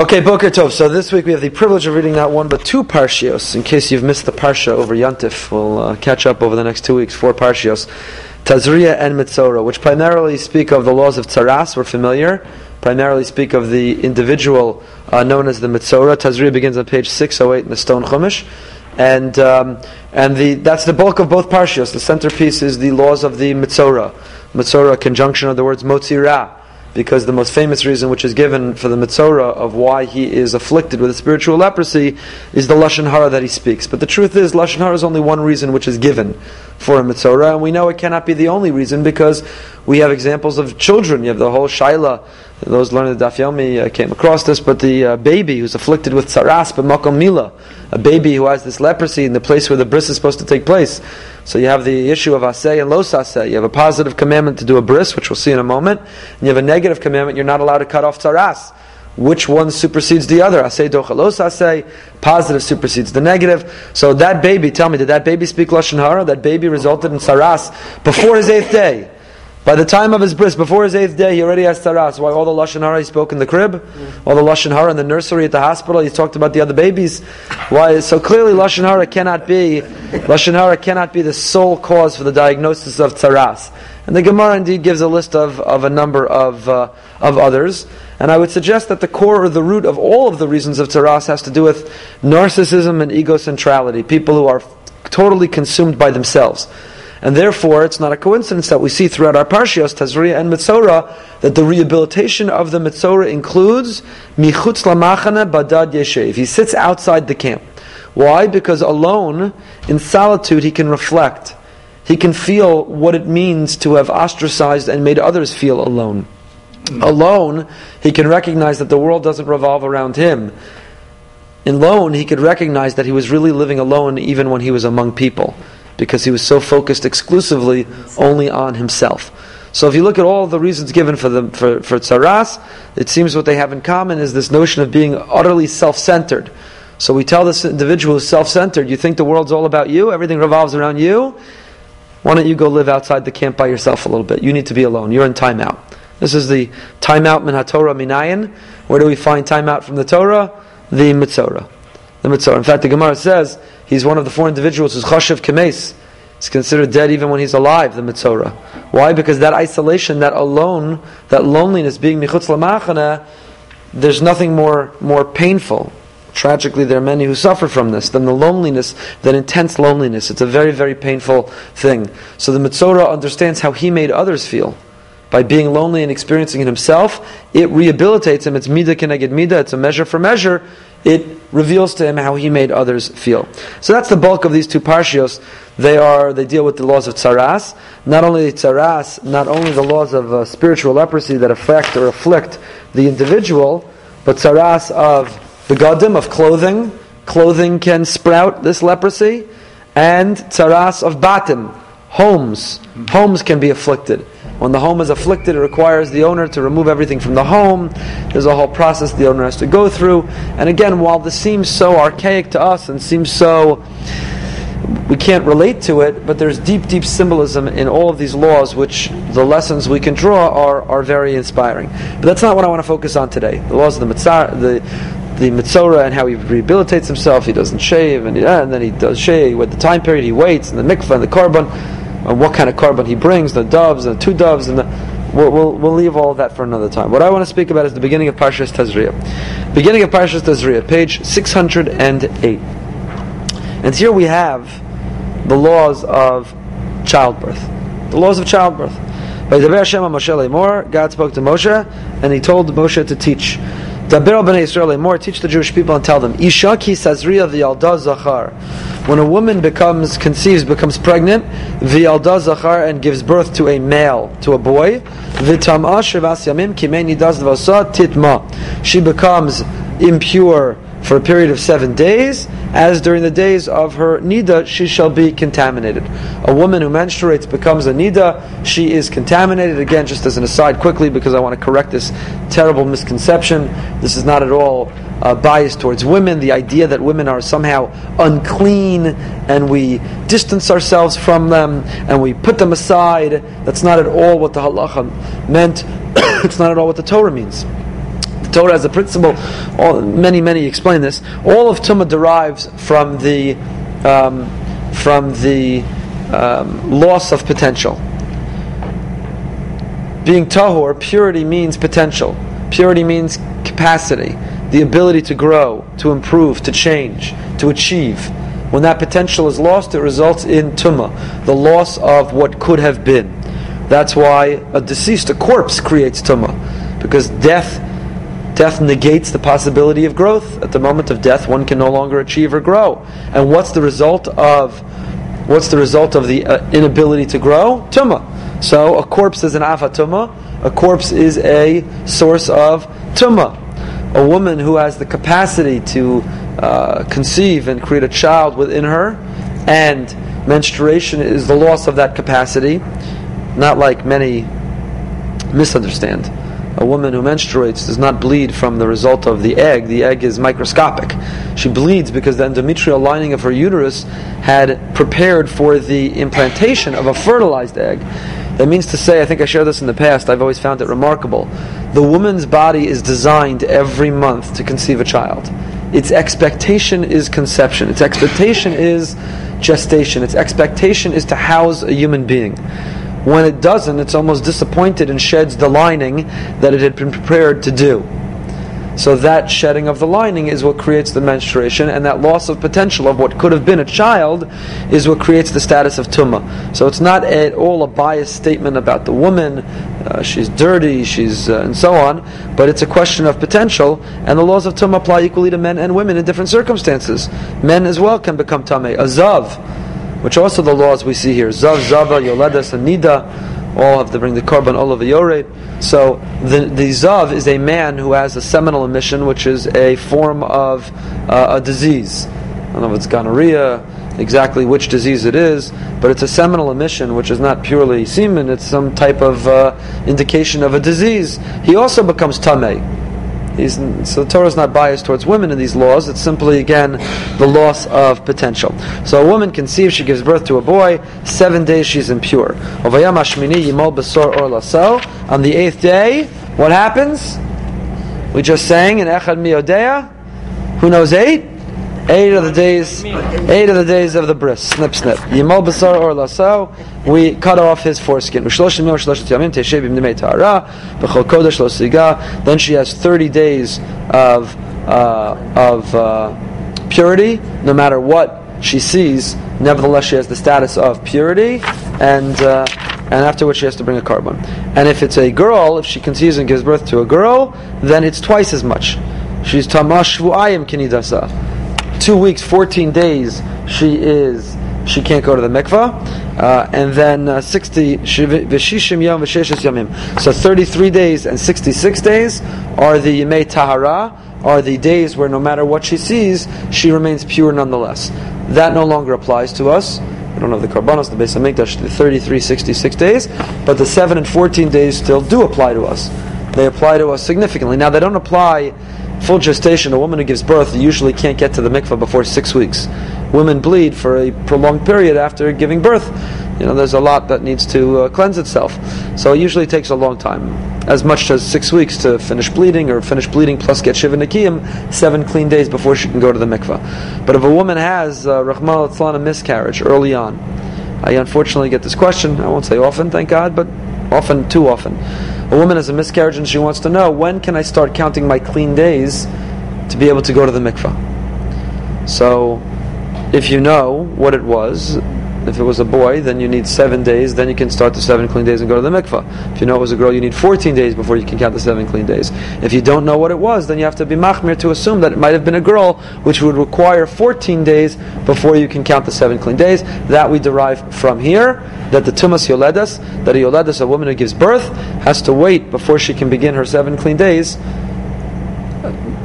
Okay, Boker Tov. So this week we have the privilege of reading not one but two parshios. In case you've missed the parsha over Yantif, we'll uh, catch up over the next two weeks. Four parshios, Tazria and Mitzora, which primarily speak of the laws of Tzaras. We're familiar. Primarily speak of the individual uh, known as the Mitzora. Tazria begins on page six oh eight in the Stone Chumash, and um, and the that's the bulk of both parshios. The centerpiece is the laws of the Mitzora. Mitzora, conjunction of the words Motzira because the most famous reason which is given for the Mitzora of why he is afflicted with a spiritual leprosy is the Lashon Hara that he speaks. But the truth is, Lashon Hara is only one reason which is given for a mitzvah, and we know it cannot be the only reason because we have examples of children. You have the whole Shaila, those learning the Daf Yomi uh, came across this, but the uh, baby who's afflicted with Tsaras, but Makom Mila, a baby who has this leprosy in the place where the bris is supposed to take place. So you have the issue of asay and los asay. You have a positive commandment to do a bris, which we'll see in a moment, and you have a negative commandment, you're not allowed to cut off tsaras. Which one supersedes the other? Asay dochalos say Positive supersedes the negative. So that baby, tell me, did that baby speak lashon hara? That baby resulted in tsaras before his eighth day. By the time of his bris, before his eighth day, he already has tsaras. Why all the lashon hara he spoke in the crib, all the lashon hara in the nursery at the hospital. He talked about the other babies. Why? So clearly, lashon hara cannot be lashon hara cannot be the sole cause for the diagnosis of tsaras. And the Gemara indeed gives a list of, of a number of uh, of others. And I would suggest that the core or the root of all of the reasons of tsaras has to do with narcissism and egocentrality. People who are totally consumed by themselves. And therefore, it's not a coincidence that we see throughout our parshios, Tazria and Mitzora, that the rehabilitation of the Mitzora includes Michutz Lamachana Badad Yeshev. He sits outside the camp. Why? Because alone, in solitude, he can reflect. He can feel what it means to have ostracized and made others feel alone. Alone, he can recognize that the world doesn't revolve around him. In alone, he could recognize that he was really living alone even when he was among people because he was so focused exclusively only on himself. So if you look at all the reasons given for the for, for it seems what they have in common is this notion of being utterly self-centered. So we tell this individual who's self-centered, you think the world's all about you, everything revolves around you. Why don't you go live outside the camp by yourself a little bit? You need to be alone. You're in timeout. This is the timeout min Torah minayin. Where do we find timeout from the Torah? The mitzora. The mitzora. In fact, the Gemara says He's one of the four individuals who's chashiv kemes. He's considered dead even when he's alive, the mitzora. Why? Because that isolation, that alone, that loneliness, being michutz lamachana, there's nothing more, more painful. Tragically, there are many who suffer from this, than the loneliness, that intense loneliness. It's a very, very painful thing. So the mitzora understands how he made others feel by being lonely and experiencing it himself, it rehabilitates him. It's midah keneged midah. It's a measure for measure. It reveals to him how he made others feel. So that's the bulk of these two parshios. They are they deal with the laws of tsaras. Not only tsaras, not only the laws of uh, spiritual leprosy that affect or afflict the individual, but tsaras of the gadim of clothing. Clothing can sprout this leprosy, and tsaras of batim, homes. Homes can be afflicted. When the home is afflicted, it requires the owner to remove everything from the home. There's a whole process the owner has to go through. And again, while this seems so archaic to us and seems so we can't relate to it, but there's deep, deep symbolism in all of these laws, which the lessons we can draw are, are very inspiring. But that's not what I want to focus on today. The laws of the mitzvah, the the mitzora and how he rehabilitates himself. He doesn't shave, and, yeah, and then he does shave. With the time period, he waits, and the mikvah and the korban and what kind of korban he brings, the doves, the two doves, and the, we'll, we'll, we'll, leave all of that for another time. What I want to speak about is the beginning of Parshas Tazria. Beginning of Parshas Tazria, page 608. And here we have the laws of childbirth. The laws of childbirth. By the Hashem Moshe God spoke to Moshe, and he told Moshe to teach. Dabir b'nei Israel more, teach the Jewish people and tell them, Isha ki sazriya v'yalda zachar. When a woman becomes, conceives, becomes pregnant, v'yalda zachar, and gives birth to a male, to a boy, v'tam'a shivas yamim kimei nidaz v'asa titma. She becomes impure for a period of seven days, as during the days of her nida she shall be contaminated. A woman who menstruates becomes a nida, she is contaminated. Again, just as an aside quickly, because I want to correct this terrible misconception. This is not at all uh, biased towards women. The idea that women are somehow unclean and we distance ourselves from them and we put them aside, that's not at all what the halacha meant. it's not at all what the Torah means. The Torah has a principle. All, many, many explain this. All of tumah derives from the um, from the um, loss of potential. Being tahor, purity means potential. Purity means capacity, the ability to grow, to improve, to change, to achieve. When that potential is lost, it results in tumah, the loss of what could have been. That's why a deceased, a corpse, creates tumah, because death Death negates the possibility of growth. At the moment of death, one can no longer achieve or grow. And what's the result of what's the result of the uh, inability to grow? Tumah. So a corpse is an afatuma. A corpse is a source of tumah. A woman who has the capacity to uh, conceive and create a child within her, and menstruation is the loss of that capacity, not like many misunderstand a woman who menstruates does not bleed from the result of the egg. The egg is microscopic. She bleeds because the endometrial lining of her uterus had prepared for the implantation of a fertilized egg. That means to say, I think I shared this in the past, I've always found it remarkable. The woman's body is designed every month to conceive a child. Its expectation is conception. Its expectation is gestation. Its expectation is to house a human being. When it doesn't, it's almost disappointed and sheds the lining that it had been prepared to do. So that shedding of the lining is what creates the menstruation, and that loss of potential of what could have been a child is what creates the status of tumah. So it's not at all a biased statement about the woman, uh, she's dirty, she's uh, and so on, but it's a question of potential, and the laws of tumah apply equally to men and women in different circumstances. Men as well can become tameh. A zav which also the laws we see here. Zav, Zava, Yoledas, and Nida, all have to bring the korban olav yored. So the, the Zav is a man who has a seminal emission, which is a form of uh, a disease. I don't know if it's gonorrhea, exactly which disease it is, but it's a seminal emission, which is not purely semen, it's some type of uh, indication of a disease. He also becomes tameh. He's, so the Torah is not biased towards women in these laws. It's simply, again, the loss of potential. So a woman conceives, she gives birth to a boy. Seven days she's impure. On the eighth day, what happens? We just sang in Echad Miodea. Who knows eight? Eight of the days, eight of the days of the bris. Snip, snip. Yimal basar or laso. We cut off his foreskin. Then she has thirty days of uh, of uh, purity, no matter what she sees. Nevertheless, she has the status of purity, and uh, and afterwards she has to bring a korban. And if it's a girl, if she conceives and gives birth to a girl, then it's twice as much. She's tamash vu'ayim kinidasa two weeks, 14 days, she is she can't go to the mikvah, uh, and then uh, 60 v'shishim yom v'sheshes yamim. So 33 days and 66 days are the yemei tahara, are the days where no matter what she sees, she remains pure nonetheless. That no longer applies to us. We don't have the karbanos, the Beis Hamikdash, the 33, 66 days, but the 7 and 14 days still do apply to us. They apply to us significantly. Now, they don't apply full gestation, a woman who gives birth usually can't get to the mikvah before six weeks. Women bleed for a prolonged period after giving birth. You know, there's a lot that needs to uh, cleanse itself. So it usually takes a long time, as much as six weeks to finish bleeding, or finish bleeding plus get shiva nikiyim, seven clean days before she can go to the mikvah. But if a woman has uh, rahmal a miscarriage early on, I unfortunately get this question. I won't say often, thank God, but often, too often a woman has a miscarriage and she wants to know when can I start counting my clean days to be able to go to the mikvah. So, if you know what it was, if it was a boy, then you need seven days. Then you can start the seven clean days and go to the mikvah. If you know it was a girl, you need 14 days before you can count the seven clean days. If you don't know what it was, then you have to be machmir to assume that it might have been a girl, which would require 14 days before you can count the seven clean days. That we derive from here that the tumas yoledas, that a yoledas, a woman who gives birth, has to wait before she can begin her seven clean days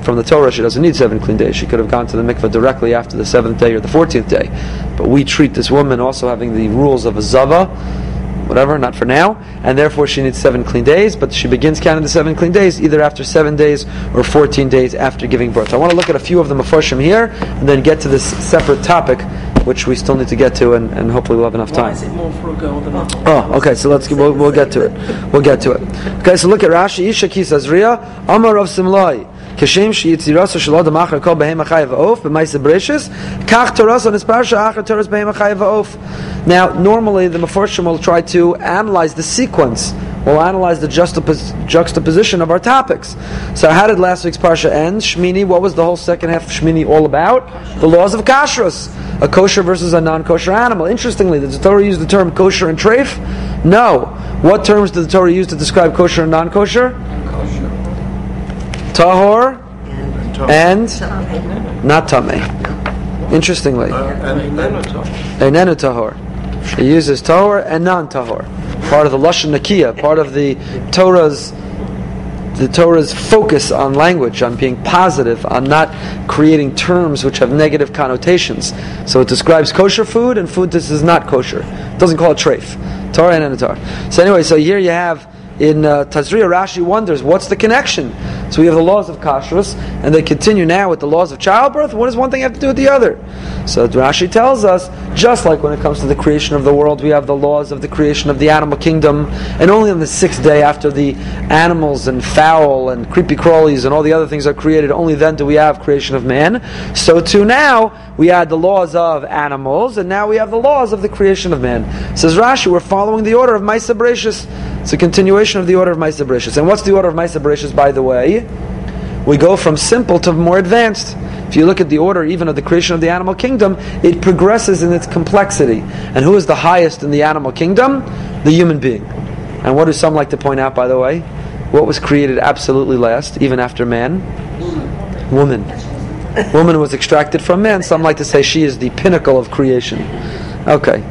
from the Torah, she doesn't need seven clean days. She could have gone to the mikveh directly after the seventh day or the fourteenth day. But we treat this woman also having the rules of a zava, whatever, not for now, and therefore she needs seven clean days, but she begins counting the seven clean days either after seven days or 14 days after giving birth. I want to look at a few of the mafarshim here and then get to this separate topic which we still need to get to, and, and hopefully we'll have enough Why time. is it more for a girl than a boy? Oh, okay. So let's we'll, we'll get to it. We'll get to it. Okay. So look at Rashi. Isha ki sazria amar of simlai. Shi yitzirasa shel adam achar kol behem achayev of b'maisa bereshis kach toras on his parsha toras behem achayev of. Now, normally the Meforshim will try to analyze the sequence. We'll analyze the juxtapos- juxtaposition of our topics. So, how did last week's parsha end? Shmini. What was the whole second half of Shmini all about? The laws of kashrus, a kosher versus a non-kosher animal. Interestingly, did the Torah use the term kosher and treif? No. What terms did the Torah use to describe kosher and non-kosher? Tahor and not tameh. Interestingly, Einenu tahor. It uses tahor and non-tahor. Part of the lashon nakiya, part of the Torah's the Torah's focus on language, on being positive, on not creating terms which have negative connotations. So it describes kosher food and food that is not kosher. It doesn't call it treif. Torah and Anatar. So anyway, so here you have in uh, Tazria, Rashi wonders what's the connection. So we have the laws of kashrus, and they continue now with the laws of childbirth. What does one thing have to do with the other? So Rashi tells us, just like when it comes to the creation of the world, we have the laws of the creation of the animal kingdom, and only on the sixth day after the animals and fowl and creepy crawlies and all the other things are created, only then do we have creation of man. So too now we had the laws of animals, and now we have the laws of the creation of man. Says Rashi, we're following the order of Maisa Bereshis. It's a continuation of the order of Maisa Bereshis. And what's the order of Maisa Bereshis, by the way? We go from simple to more advanced. If you look at the order even of the creation of the animal kingdom, it progresses in its complexity. And who is the highest in the animal kingdom? The human being. And what do some like to point out, by the way? What was created absolutely last, even after man? Woman. Woman was extracted from man. Some like to say she is the pinnacle of creation. Okay.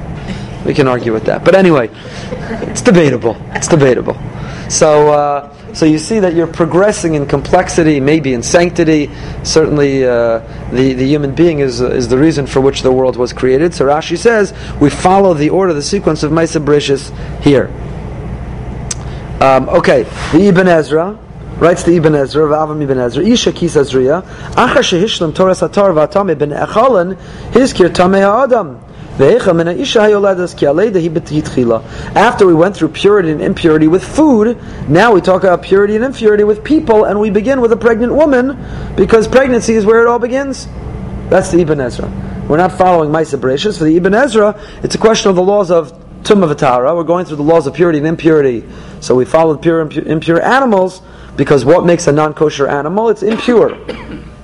We can argue with that. But anyway, it's debatable. It's debatable. So, uh, so you see that you're progressing in complexity, maybe in sanctity. Certainly, uh, the the human being is is the reason for which the world was created. So Rashi says we follow the order, the sequence of Maisa Bereshis here. Um, okay, the Ibn Ezra writes the Ibn Ezra, Avam Ibn Ezra, Isha Kis Ezriya, Achar Shehishlam Torah Satar Vatame Ben Echalan, Hizkir Tameh Adam. After we went through purity and impurity with food, now we talk about purity and impurity with people, and we begin with a pregnant woman because pregnancy is where it all begins. That's the Ibn Ezra. We're not following Maisa Bereshis. For the Ibn Ezra, it's a question of the laws of Tumah V'Tara. We're going through the laws of purity and impurity. So we follow pure and impure animals because what makes a non-kosher animal? It's impure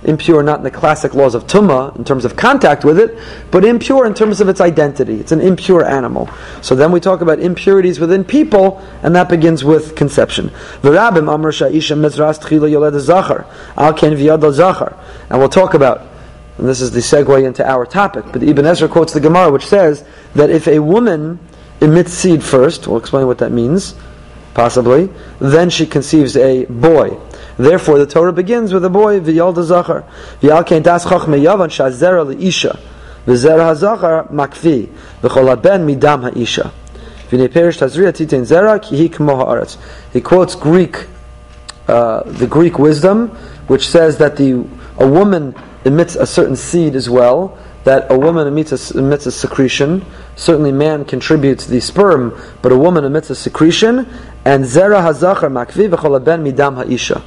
impure not in the classic laws of tumah in terms of contact with it, but impure in terms of its identity. It's an impure animal. So then we talk about impurities within people, and that begins with conception. V'rabim amr sha'isha mezras tchila al ken v'yad zachar. And we'll talk about, and this is the segue into our topic. But Ibn Ezra quotes the Gemara, which says that if a woman emits seed first, we'll explain what that means, possibly, then she conceives a boy. Therefore, the Torah begins with a boy, v'yalda zachar. V'yal das chachme yavan shazera le'isha. V'zera hazachar ben midam ha'isha. He quotes Greek, uh, the Greek wisdom, which says that the a woman emits a certain seed as well, that a woman emits a, emits a secretion. Certainly, man contributes the sperm, but a woman emits a secretion. And zera hazachar makvi v'chol ben midam ha'isha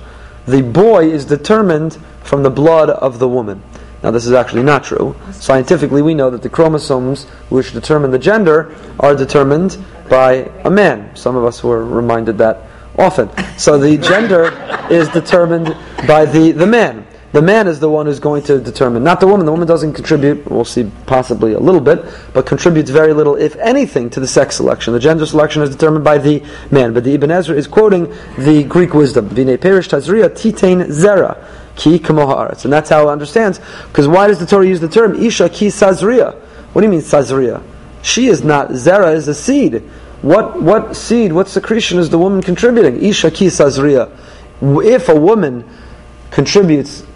the boy is determined from the blood of the woman. Now, this is actually not true. Scientifically, we know that the chromosomes which determine the gender are determined by a man. Some of us were reminded that often. So the gender is determined by the, the man. The man is the one who's going to determine, not the woman. The woman doesn't contribute, we'll see possibly a little bit, but contributes very little, if anything, to the sex selection. The gender selection is determined by the man. But the Ibn Ezra is quoting the Greek wisdom. Vine perish tazriya titain zera. Ki. And that's how it understands. Because why does the Torah use the term Isha ki sazriya? What do you mean sazriya? She is not, zera is a seed. What, what seed, what secretion is the woman contributing? Isha ki sazriya. If a woman contributes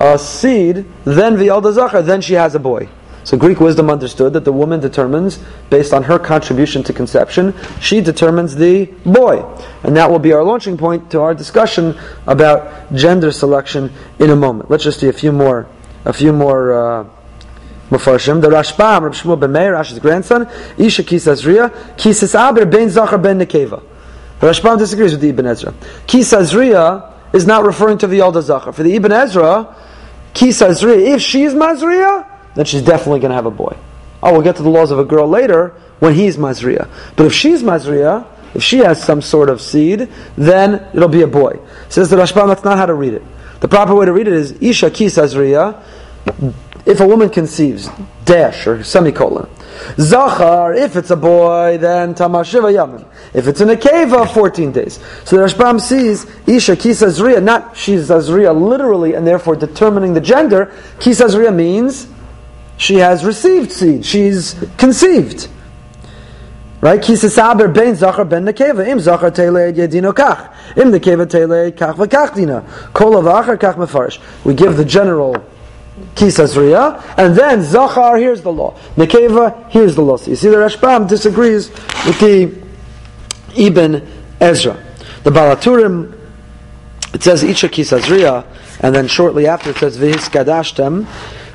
a seed, then v'yalda zachar, then she has a boy. So Greek wisdom understood that the woman determines, based on her contribution to conception, she determines the boy. And that will be our launching point to our discussion about gender selection in a moment. Let's just see a few more, a few more uh, the Rashbam, Rav Shmuel ben Meir, Rashi's grandson, Isha Kisazriya, Kisas ben Zachar ben Nekeva. The Rashbam disagrees with the Ibn Ezra. Kisazriya is not referring to the Yalda Zachar. For the Ibn Ezra, Kisazriya, if she is Mazriya, then she's definitely going to have a boy. Oh, we'll get to the laws of a girl later when he's Mazriya. But if she's Mazriya, if she has some sort of seed, then it'll be a boy. Says the Rashbam, that's not how to read it. The proper way to read it is Isha Kisazriya, if a woman conceives, dash or semicolon. Zachar, if it's a boy, then Tamashiva Yamin. If it's in a cave, 14 days. So the Rashbam sees Isha Kisazriya, not she's Azriya literally, and therefore determining the gender. Kisazriya means she has received seed, she's conceived. Right? Kisasaber ben zachar ben nekeva. Im zachar tele yedino kach. Im nekeva tele kach v'kach dina. Kol avachar kach mefarish. We give the general Kisazriya, and then Zachar, here's the law. Nekeva, here's the law. So you see, the Rashbam disagrees with the Ibn Ezra. The Baal HaTurim, it says Isha Kisazriya, and then shortly after it says Vihis Kadashtem,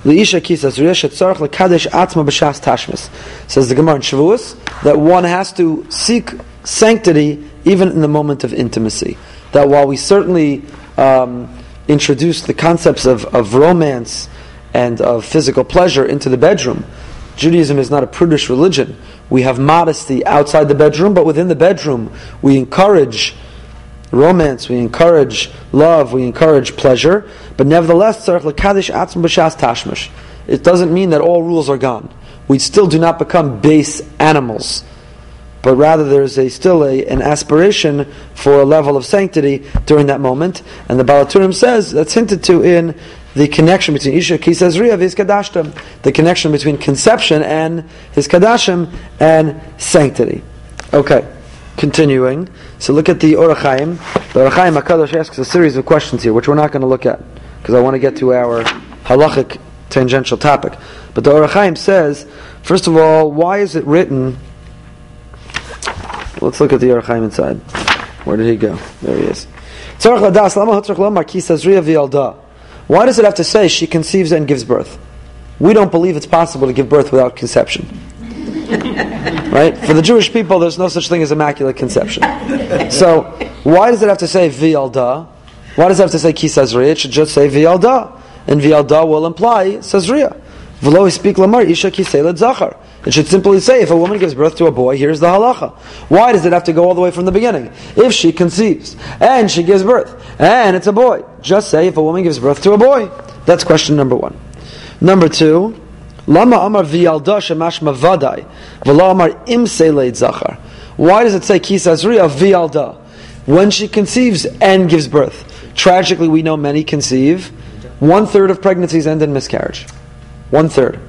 Isha Kisazriya shetzarach lekadesh atzma b'shas tashmis. Says the Gemara in Shavuos, that one has to seek sanctity even in the moment of intimacy. That while we certainly um, introduce the concepts of, of romance and of physical pleasure into the bedroom. Judaism is not a prudish religion. We have modesty outside the bedroom, but within the bedroom, we encourage romance, we encourage love, we encourage pleasure. But nevertheless, it doesn't mean that all rules are gone. We still do not become base animals but rather there is a, still a, an aspiration for a level of sanctity during that moment. And the Baal HaTurim says that's hinted to in the connection between Isha Kisazriya his Kadashtim, the connection between conception and his Kadashim and sanctity. Okay, continuing. So look at the Ohr HaChaim. The Ohr HaChaim HaKadosh asks a series of questions here, which we're not going to look at, because I want to get to our halachic tangential topic. But the Ohr HaChaim says, first of all, why is it written Let's look at the Ohr HaChaim inside. Where did he go? There he is. Why does it have to say she conceives and gives birth? We don't believe it's possible to give birth without conception. right? For the Jewish people, there's no such thing as immaculate conception. So, why does it have to say Vialda? Why does it have to say Kisazriya? It should just say Vialda. And Vialda will imply Sazriya. V'lo speak lamar isha kiselet zachar. It should simply say, if a woman gives birth to a boy, here's the halacha. Why does it have to go all the way from the beginning? If she conceives and she gives birth and it's a boy, just say if a woman gives birth to a boy. That's question number one. Number two, lama amar v'yalda shemash mavadai v'la amar imse zachar. Why does it say kisazriya v'yalda when she conceives and gives birth? Tragically, we know many conceive. One third of pregnancies end in miscarriage. One third.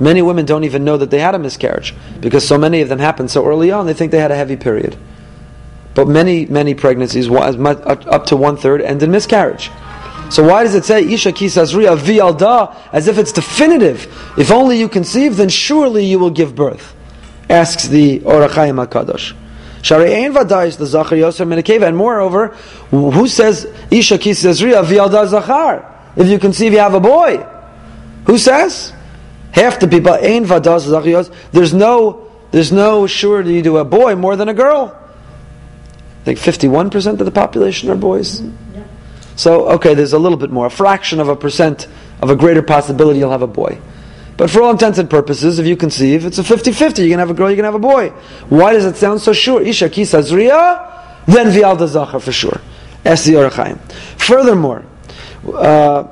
Many women don't even know that they had a miscarriage because so many of them happen so early on, they think they had a heavy period. But many, many pregnancies, up to one third, end in miscarriage. So why does it say Isha kisazriya vialda as if it's definitive? If only you conceive, then surely you will give birth. Asks the Ohr HaChaim Hakadosh. Shari vadais the Zachar Yosef Menakeva, and moreover, who says Isha kisazriya vialda Zachar? If you conceive, you have a boy. Who says? Half the people, ain vadas zachiyos. There's no, there's no surety to a boy more than a girl. I think 51% of the population are boys. So, okay, there's a little bit more, a fraction of a percent of a greater possibility you'll have a boy. But for all intents and purposes, if you conceive, it's a 50-50. You can have a girl, you can have a boy. Why does it sound so sure? Isha kisa zriya, then vialda zachar for sure. Es Furthermore, uh,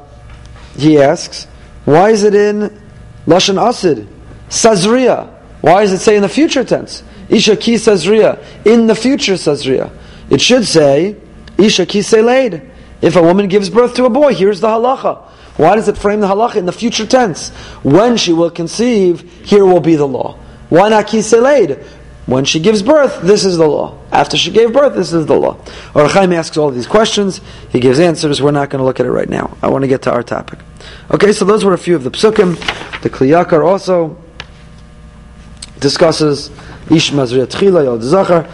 he asks, why is it in Lashon Asid? Sazriya. Why does it say in the future tense? Isha ki sazriya. In the future sazriya. It should say, Isha ki seleid. If a woman gives birth to a boy, here's the halacha. Why does it frame the halacha in the future tense? When she will conceive, here will be the law. Why not ki seleid? When she gives birth, this is the law. After she gave birth, this is the law. Or Chaim asks all these questions. He gives answers. We're not going to look at it right now. I want to get to our topic. Okay, so those were a few of the psukim. The Kli Yakar also discusses Ish Mazriyat Chila Yod Zachar.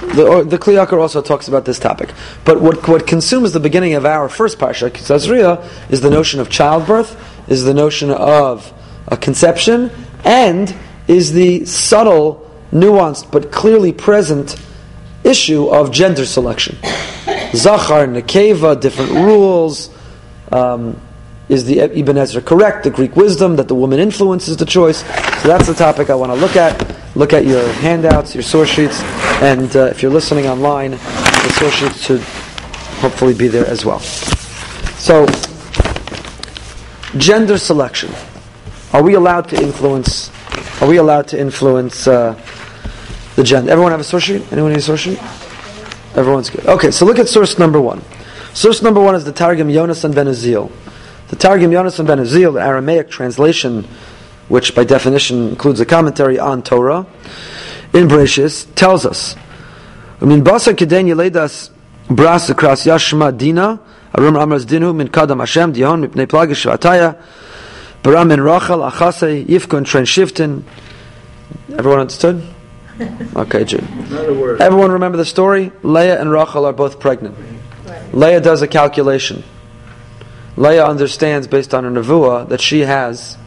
The, the Kli Yakar also talks about this topic. But what, what consumes the beginning of our first parsha, Tazria, is the notion of childbirth, is the notion of a conception, and is the subtle, nuanced, but clearly present issue of gender selection. Zachar, Nekeva, different rules. Um, is the Ibn Ezra correct? The Greek wisdom that the woman influences the choice. So that's the topic I want to look at. Look at your handouts, your source sheets, and uh, if you're listening online, the source sheets should hopefully be there as well. So, gender selection. Are we allowed to influence? Are we allowed to influence uh, the gender? Everyone have a source sheet? Anyone need a source sheet? Everyone's good. Okay, so look at source number one. Source number one is the Targum Yonasan ben Uziel. The Targum Yonasan ben Uziel, the Aramaic translation, which by definition includes a commentary on Torah, in Bereshis, tells us, mean, Basa Keden Yeledas Bras Akras Yashma Dina, Arum Amras Dinu Min Kadam Hashem Dihon Mipnei Plagish Vataya, Baram Min Rachel Achase Yifkun Tren Shiftin. Everyone understood? Okay, Jude. Everyone remember the story? Leah and Rachel are both pregnant. Right. Leah does a calculation. Leah understands based on her nevuah that she has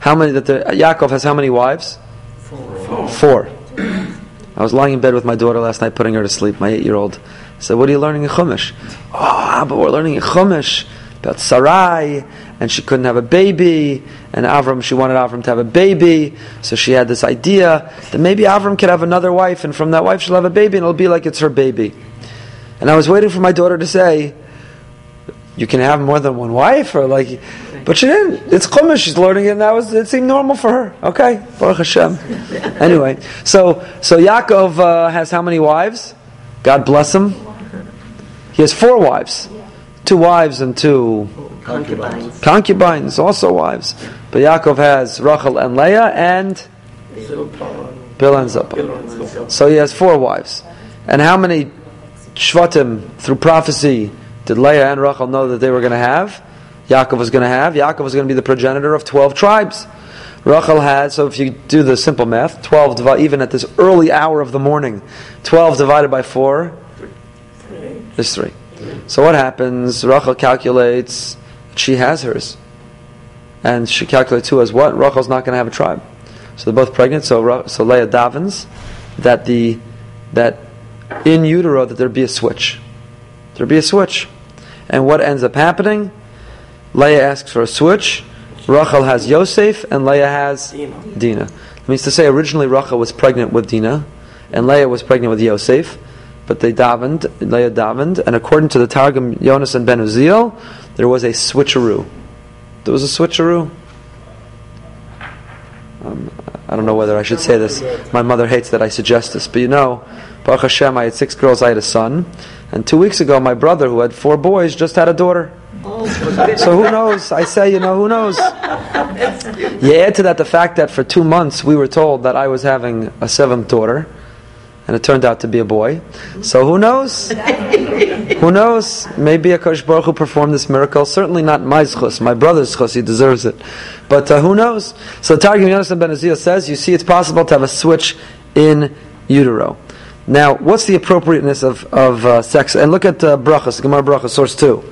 how many that the Yaakov has how many wives? Four. Four. I was lying in bed with my daughter last night, putting her to sleep. My eight-year-old said, "What are you learning in Chumash?" Oh, but we're learning in Chumash about Sarai, and she couldn't have a baby, and Avram, she wanted Avram to have a baby, so she had this idea that maybe Avram could have another wife, and from that wife she'll have a baby, and it'll be like it's her baby. And I was waiting for my daughter to say, "You can have more than one wife," or like, but she didn't. It's Chumash. She's learning it, and that was it seemed normal for her. Okay, Baruch Hashem. anyway, so so Yaakov uh, has how many wives? God bless him. He has four wives two wives and two concubines. Concubines, also wives. But Yaakov has Rachel and Leah and Bilhah and Zilpah. So he has four wives. And how many Shvatim, through prophecy, did Leah and Rachel know that they were going to have? Yaakov was going to have. Yaakov was going to be the progenitor of 12 tribes. Rachel had, so if you do the simple math, 12, even at this early hour of the morning, 12 divided by 4 is 3. So what happens? Rachel calculates she has hers, and she calculates who has what. Rachel's not going to have a tribe, so they're both pregnant. So so Leah davens that the that in utero that there be a switch, there be a switch, and what ends up happening? Leah asks for a switch. Rachel has Yosef, and Leah has Dina. Dina. It means to say originally Rachel was pregnant with Dina, and Leah was pregnant with Yosef but they davened, Leah davened, and according to the Targum Yonasan Ben Uziel, there was a switcheroo. There was a switcheroo. Um, I don't know whether I should say this. My mother hates that I suggest this, but you know, Baruch Hashem, I had six girls, I had a son, and two weeks ago, my brother, who had four boys, just had a daughter. so who knows? I say, you know, who knows? You add to that the fact that for two months we were told that I was having a seventh daughter and it turned out to be a boy. So who knows? who knows? Maybe a Kosh Baruch Hu performed this miracle. Certainly not my schus, my brother's schus. He deserves it. But uh, who knows? So Targum Yonasan Ben Uziel says, you see, it's possible to have a switch in utero. Now, what's the appropriateness of, of uh, sex? And look at uh, brachas, Gemara brachas, source two.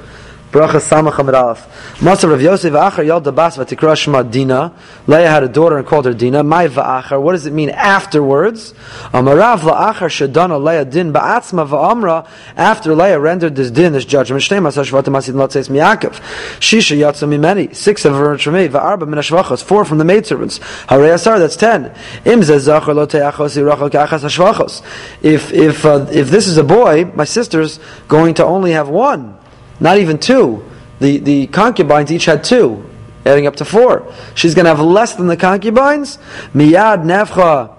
Bracha Samach Amid Aleph. Master of Yosef Achar Yalda Bas Vatikra Shema Dina. Leah had a daughter and called her Dina. My Va'achar. What does it mean afterwards? Amarav La'achar Shadana Leah Din Ba'atzma Va'amra. After Leah rendered this din, this judgment. Shnei Masah Shvatim Asid Lotzeis Miyakov. Shisha Yatsa Mimeni. Six of her from me. Va'arba Min Hashvachos. Four from the maidservants. Harei Asar. That's ten. Im Zezachar Lo Te'achos Irachal Ka'achas Hashvachos. If if uh, if this is a boy, my sister's going to only have one. Not even two. The, the concubines each had two, adding up to four. She's going to have less than the concubines. Miyad nefcha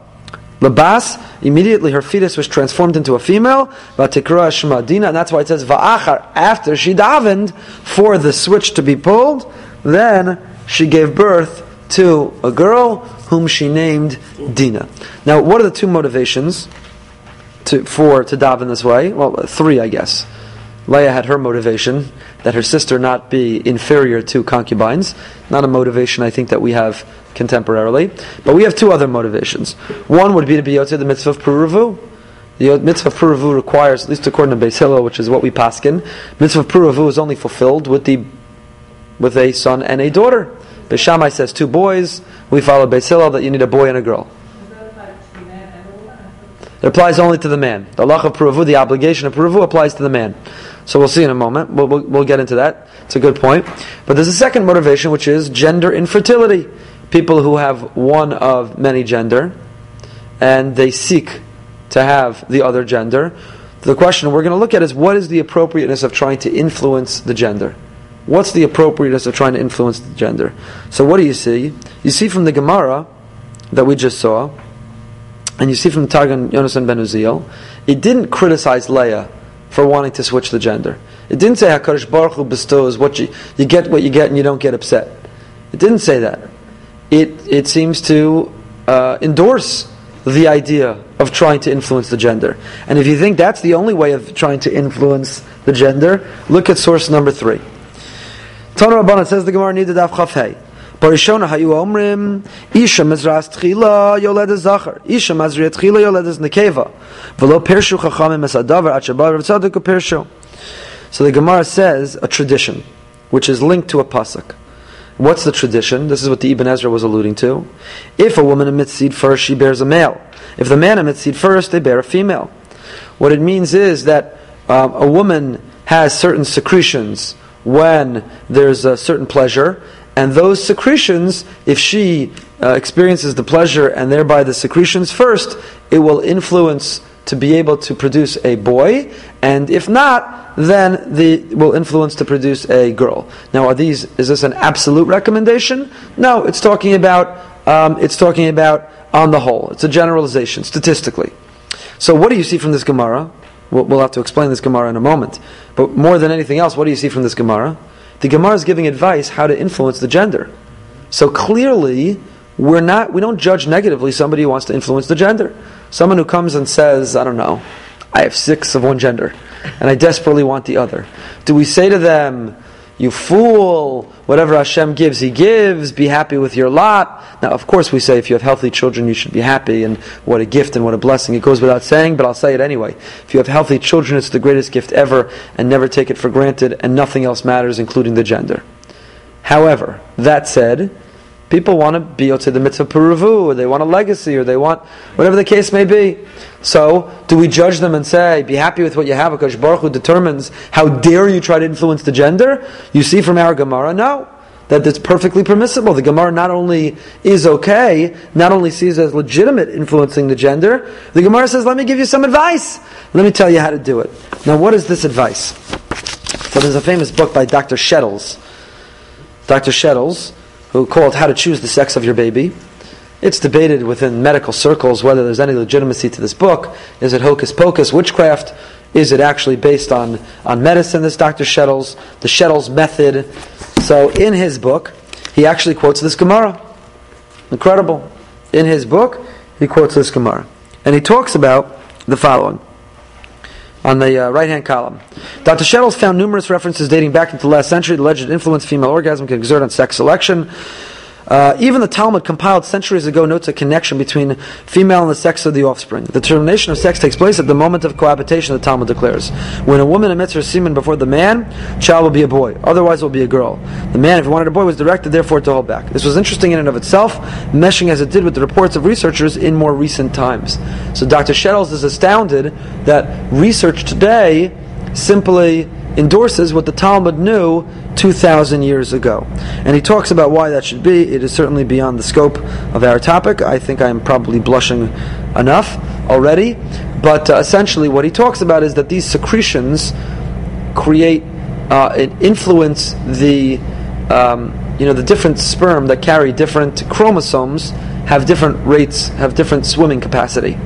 labas. Immediately her fetus was transformed into a female. Vatikra shmadina. And that's why it says va'achar. After she davened for the switch to be pulled, then she gave birth to a girl whom she named Dina. Now, what are the two motivations to, for to daven this way? Well, three, I guess. Leah had her motivation that her sister not be inferior to concubines. Not a motivation I think that we have contemporarily. But we have two other motivations. One would be to be Yotzei the mitzvah of Puruvu. The mitzvah of Puruvu requires, at least according to Beis Hillel, which is what we paskin, mitzvah of Puruvu is only fulfilled with the with a son and a daughter. Beis Shammai says two boys. We follow Beis Hillel that you need a boy and a girl. It applies only to the man. The Allah of Puruvu, the obligation of Puruvu applies to the man. So we'll see in a moment. We'll, we'll, we'll, get into that. It's a good point. But there's a second motivation, which is gender infertility. People who have one of many gender, and they seek to have the other gender. The question we're going to look at is what is the appropriateness of trying to influence the gender? What's the appropriateness of trying to influence the gender? So what do you see? You see from the Gemara that we just saw, and you see from Targum Yonasan ben Uziel, it didn't criticize Leah for wanting to switch the gender. It didn't say Hakadosh Baruch Hu bestows what you you get what you get and you don't get upset. It didn't say that. It it seems to uh, endorse the idea of trying to influence the gender. And if you think that's the only way of trying to influence the gender, look at source number three. Tana Rabbanan says the Gemara needed Daf Chafhei. Barishona hayu omrim isha mezras tchila yoledes zachar isha mazriya tchila yoledes nekeva velo pershu chachamim esadavar at shabar v'tzadik pershu. So the Gemara says a tradition, which is linked to a pasuk. What's the tradition? This is what the Ibn Ezra was alluding to. If a woman emits seed first, she bears a male. If the man emits seed first, they bear a female. What it means is that um, a woman has certain secretions when there's a certain pleasure, and those secretions, if she uh, experiences the pleasure and thereby the secretions first, it will influence to be able to produce a boy, and if not, then the will influence to produce a girl. Now, are these? Is this an absolute recommendation? No, it's talking about. Um, it's talking about on the whole. It's a generalization statistically. So, what do you see from this Gemara? We'll, we'll have to explain this Gemara in a moment. But more than anything else, what do you see from this Gemara? The Gemara is giving advice how to influence the gender. So clearly, we're not, we don't judge negatively somebody who wants to influence the gender. Someone who comes and says, I don't know, I have six of one gender, and I desperately want the other. Do we say to them, you fool, whatever Hashem gives, He gives, be happy with your lot. Now, of course, we say if you have healthy children, you should be happy, and what a gift and what a blessing. It goes without saying, but I'll say it anyway. If you have healthy children, it's the greatest gift ever, and never take it for granted, and nothing else matters, including the gender. However, that said, People want to be to the mitzvah puruvu, or they want a legacy, or they want whatever the case may be. So, do we judge them and say, "Be happy with what you have"? Because Baruch Hu determines how dare you try to influence the gender? You see from our Gemara, no, that it's perfectly permissible. The Gemara not only is okay, not only sees as legitimate influencing the gender. The Gemara says, "Let me give you some advice. Let me tell you how to do it." Now, what is this advice? So, there's a famous book by Dr. Shettles. Dr. Shettles called How to Choose the Sex of Your Baby. It's debated within medical circles whether there's any legitimacy to this book. Is it hocus pocus, witchcraft? Is it actually based on, on medicine, this Dr. Shettles, the Shettles method? So in his book, he actually quotes this Gemara. Incredible. In his book, he quotes this Gemara. And he talks about the following on the uh, right hand column. Dr. Shettles found numerous references dating back into the last century. The alleged influence female orgasm can exert on sex selection. Uh, even the Talmud, compiled centuries ago, notes a connection between female and the sex of the offspring. The termination of sex takes place at the moment of cohabitation, the Talmud declares. When a woman emits her semen before the man, child will be a boy. Otherwise, it will be a girl. The man, if he wanted a boy, was directed, therefore, to hold back. This was interesting in and of itself, meshing as it did with the reports of researchers in more recent times. So Dr. Shettles is astounded that research today simply endorses what the Talmud knew 2,000 years ago. And he talks about why that should be. It is certainly beyond the scope of our topic. I think I am probably blushing enough already. But uh, essentially, what he talks about is that these secretions create uh, and influence the. Um, you know the different sperm that carry different chromosomes have different rates have different swimming capacity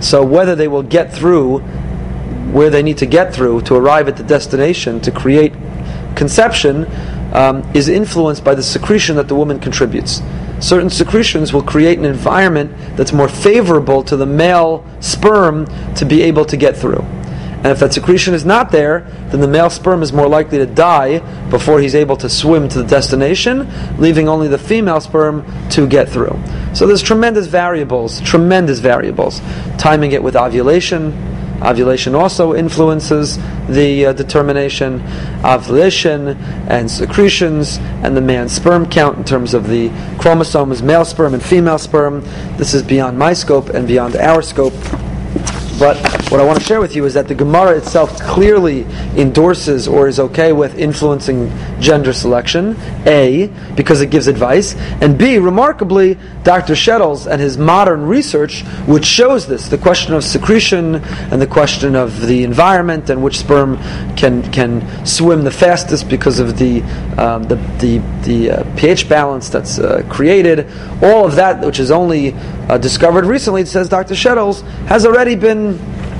so whether they will get through where they need to get through to arrive at the destination to create conception um, is influenced by the secretion that the woman contributes. Certain secretions will create an environment that's more favorable to the male sperm to be able to get through. And if that secretion is not there, then the male sperm is more likely to die before he's able to swim to the destination, leaving only the female sperm to get through. So there's tremendous variables, tremendous variables. Timing it with ovulation, Ovulation also influences the uh, determination. Ovulation and secretions and the man's sperm count in terms of the chromosomes, male sperm and female sperm. This is beyond my scope and beyond our scope. But what I want to share with you is that the Gemara itself clearly endorses or is okay with influencing gender selection, A, because it gives advice, and B, remarkably, Dr. Shettles and his modern research, which shows this, the question of secretion and the question of the environment and which sperm can can swim the fastest because of the um, the the, the uh, pH balance that's uh, created, all of that, which is only uh, discovered recently, it says Dr. Shettles, has already been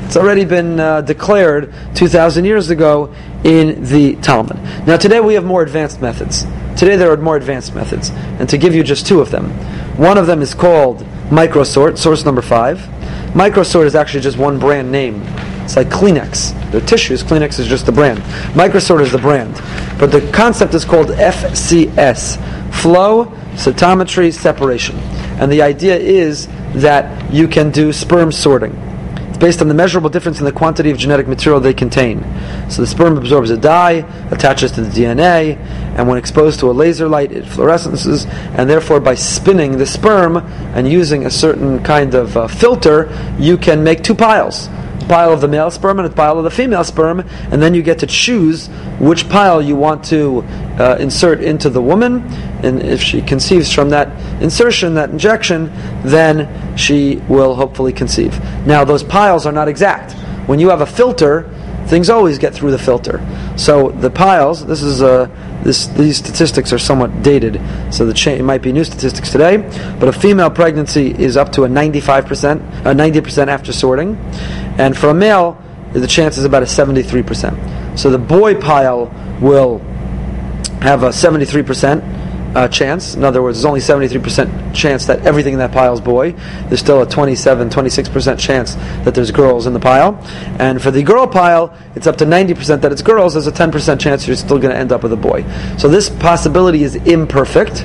it's already been uh, declared 2,000 years ago in the Talmud. Now, today we have more advanced methods. Today there are more advanced methods. And to give you just two of them, one of them is called Microsort, source number five. Microsort is actually just one brand name. It's like Kleenex. The tissues, Kleenex is just the brand. Microsort is the brand. But the concept is called FCS, Flow Cytometry Separation. And the idea is that you can do sperm sorting based on the measurable difference in the quantity of genetic material they contain. So the sperm absorbs a dye, attaches to the DNA, and when exposed to a laser light, it fluoresces, and therefore by spinning the sperm and using a certain kind of uh, filter, you can make two piles pile of the male sperm and a pile of the female sperm, and then you get to choose which pile you want to uh, insert into the woman. And if she conceives from that insertion, that injection, then she will hopefully conceive. Now, those piles are not exact. When you have a filter, things always get through the filter. So the piles, this is a uh, this, these statistics are somewhat dated, so the cha- it might be new statistics today. But a female pregnancy is up to a 95%, a 90% after sorting, and for a male, the chance is about a 73%. So the boy pile will have a 73% uh, chance. In other words, there's only 73% chance that everything in that pile is boy. There's still a 27, 26% chance that there's girls in the pile. And for the girl pile, it's up to 90% that it's girls. There's a 10% chance you're still going to end up with a boy. So this possibility is imperfect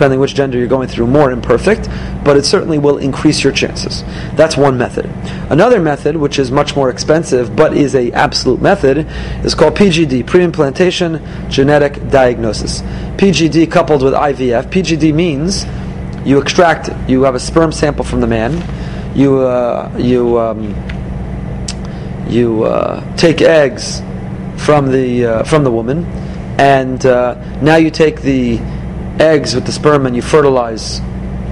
depending which gender you're going through, more imperfect, but it certainly will increase your chances. That's one method. Another method, which is much more expensive but is a absolute method, is called PGD, pre-implantation genetic diagnosis. PGD coupled with IVF. PGD means you extract, you have a sperm sample from the man, you uh, you um, you uh, take eggs from the uh, from the woman, and uh, now you take the eggs with the sperm and you fertilize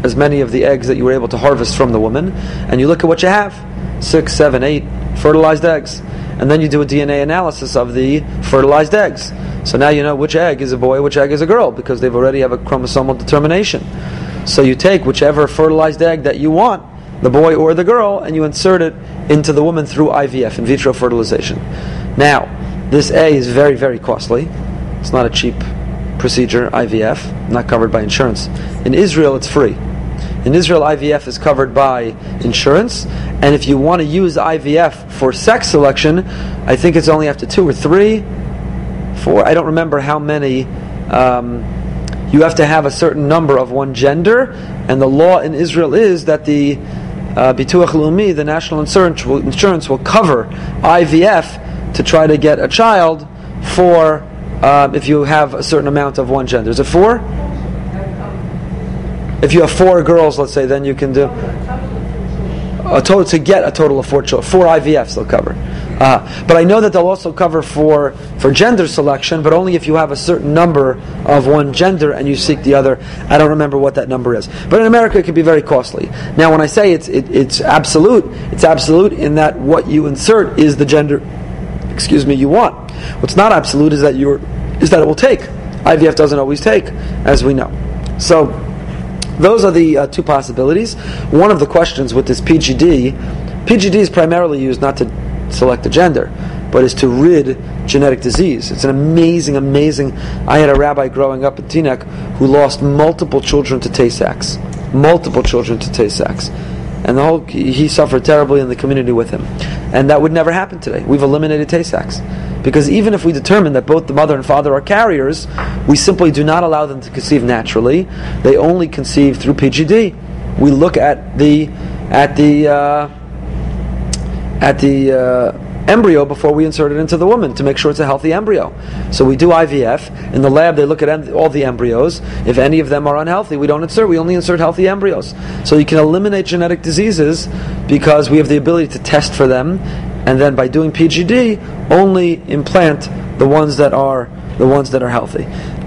as many of the eggs that you were able to harvest from the woman, and you look at what you have six, seven, eight fertilized eggs. And then you do a DNA analysis of the fertilized eggs. So now you know which egg is a boy, which egg is a girl, because they've already have a chromosomal determination. So you take whichever fertilized egg that you want, the boy or the girl, and you insert it into the woman through IVF, in vitro fertilization. Now, this A is very, very costly. It's not a cheap procedure, IVF, not covered by insurance. In Israel, it's free. In Israel, IVF is covered by insurance, and if you want to use IVF for sex selection, I think it's only after two or three, four, I don't remember how many. Um, you have to have a certain number of one gender, and the law in Israel is that the uh, Bituach Leumi, the national insurance will, insurance will cover IVF to try to get a child for uh, if you have a certain amount of one gender. Is it four? If you have four girls, let's say, then you can do a total to get a total of four children. Four IVFs they'll cover. Uh, but I know that they'll also cover for for gender selection, but only if you have a certain number of one gender and you seek the other. I don't remember what that number is. But in America, it can be very costly. Now, when I say it's it, it's absolute, it's absolute in that what you insert is the gender. Excuse me, you want. What's not absolute is that you're is that it will take. IVF doesn't always take, as we know. So those are the uh, two possibilities. One of the questions with this PGD, PGD is primarily used not to select a gender, but is to rid genetic disease. It's an amazing, amazing. I had a rabbi growing up in Teaneck who lost multiple children to Tay Sachs, multiple children to Tay Sachs, and the whole he suffered terribly in the community with him, and that would never happen today. We've eliminated Tay Sachs because even if we determine that both the mother and father are carriers, we simply do not allow them to conceive naturally. They only conceive through PGD. We look at the at the uh, at the uh, embryo before we insert it into the woman to make sure it's a healthy embryo. So we do IVF. In the lab, they look at all the embryos. If any of them are unhealthy, we don't insert. We only insert healthy embryos. So you can eliminate genetic diseases because we have the ability to test for them, and then by doing PGD, only implant the ones that are the ones that are healthy.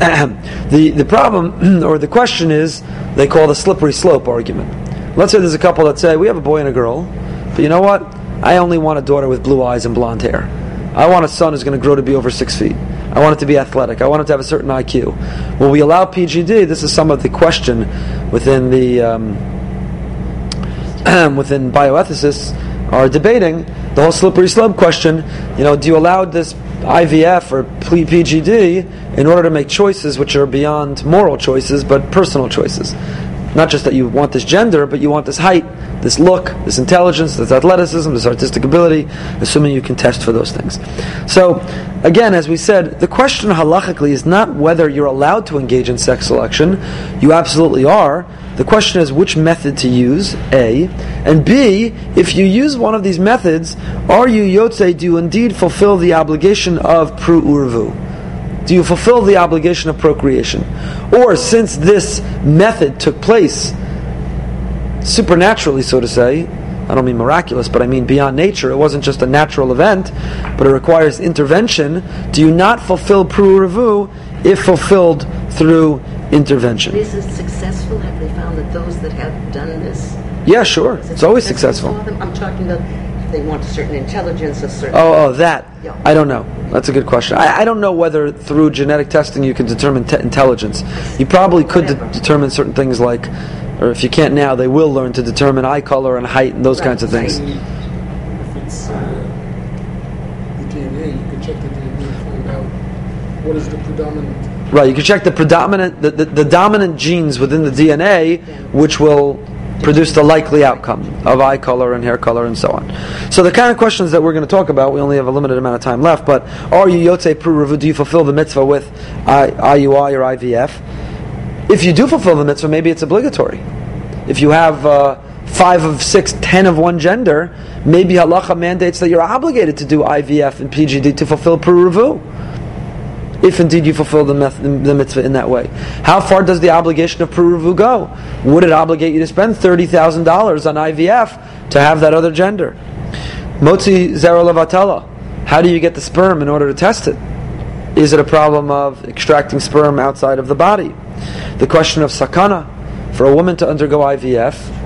the the problem or the question is they call the slippery slope argument. Let's say there's a couple that say we have a boy and a girl, but you know what? I only want a daughter with blue eyes and blonde hair. I want a son who's going to grow to be over six feet. I want it to be athletic. I want it to have a certain IQ. When we allow PGD, this is some of the question within the um, within bioethicists are debating the whole slippery slope question. You know, do you allow this IVF or PGD in order to make choices which are beyond moral choices but personal choices? Not just that you want this gender, but you want this height, this look, this intelligence, this athleticism, this artistic ability, assuming you can test for those things. So, again, as we said, the question halachically is not whether you're allowed to engage in sex selection. You absolutely are. The question is which method to use, A. And B, if you use one of these methods, are you yotze, do you indeed fulfill the obligation of pru urvu? Do you fulfill the obligation of procreation? Or since this method took place supernaturally, so to say, I don't mean miraculous, but I mean beyond nature, it wasn't just a natural event, but it requires intervention, do you not fulfill pru revu if fulfilled through intervention? Is it successful? Have they found that those that have done this? Yeah, sure. It's always successful. I'm talking about they want a certain intelligence, a certain. Oh, oh, that. Yeah. I don't know. That's a good question. I, I, don't know whether through genetic testing you can determine te- intelligence. You probably could de- determine certain things like, or if you can't now, they will learn to determine eye color and height and those right. kinds of things. If it's uh, the DNA, you can check the DNA and find out what is the predominant. Right, you can check the predominant, the, the, the dominant genes within the DNA, which will produce the likely outcome of eye color and hair color and so on. So the kind of questions that we're going to talk about, we only have a limited amount of time left, but are you Yotze Pru Do you fulfill the mitzvah with IUI or IVF? If you do fulfill the mitzvah, maybe it's obligatory. If you have uh, five of six, ten of one gender, maybe halacha mandates that you're obligated to do IVF and PGD to fulfill Pru if indeed you fulfill the, the mitzvah in that way. How far does the obligation of Peruvu go? Would it obligate you to spend $30,000 on IVF to have that other gender? Motzi Zerolavatala. How do you get the sperm in order to test it? Is it a problem of extracting sperm outside of the body? The question of sakana. For a woman to undergo IVF,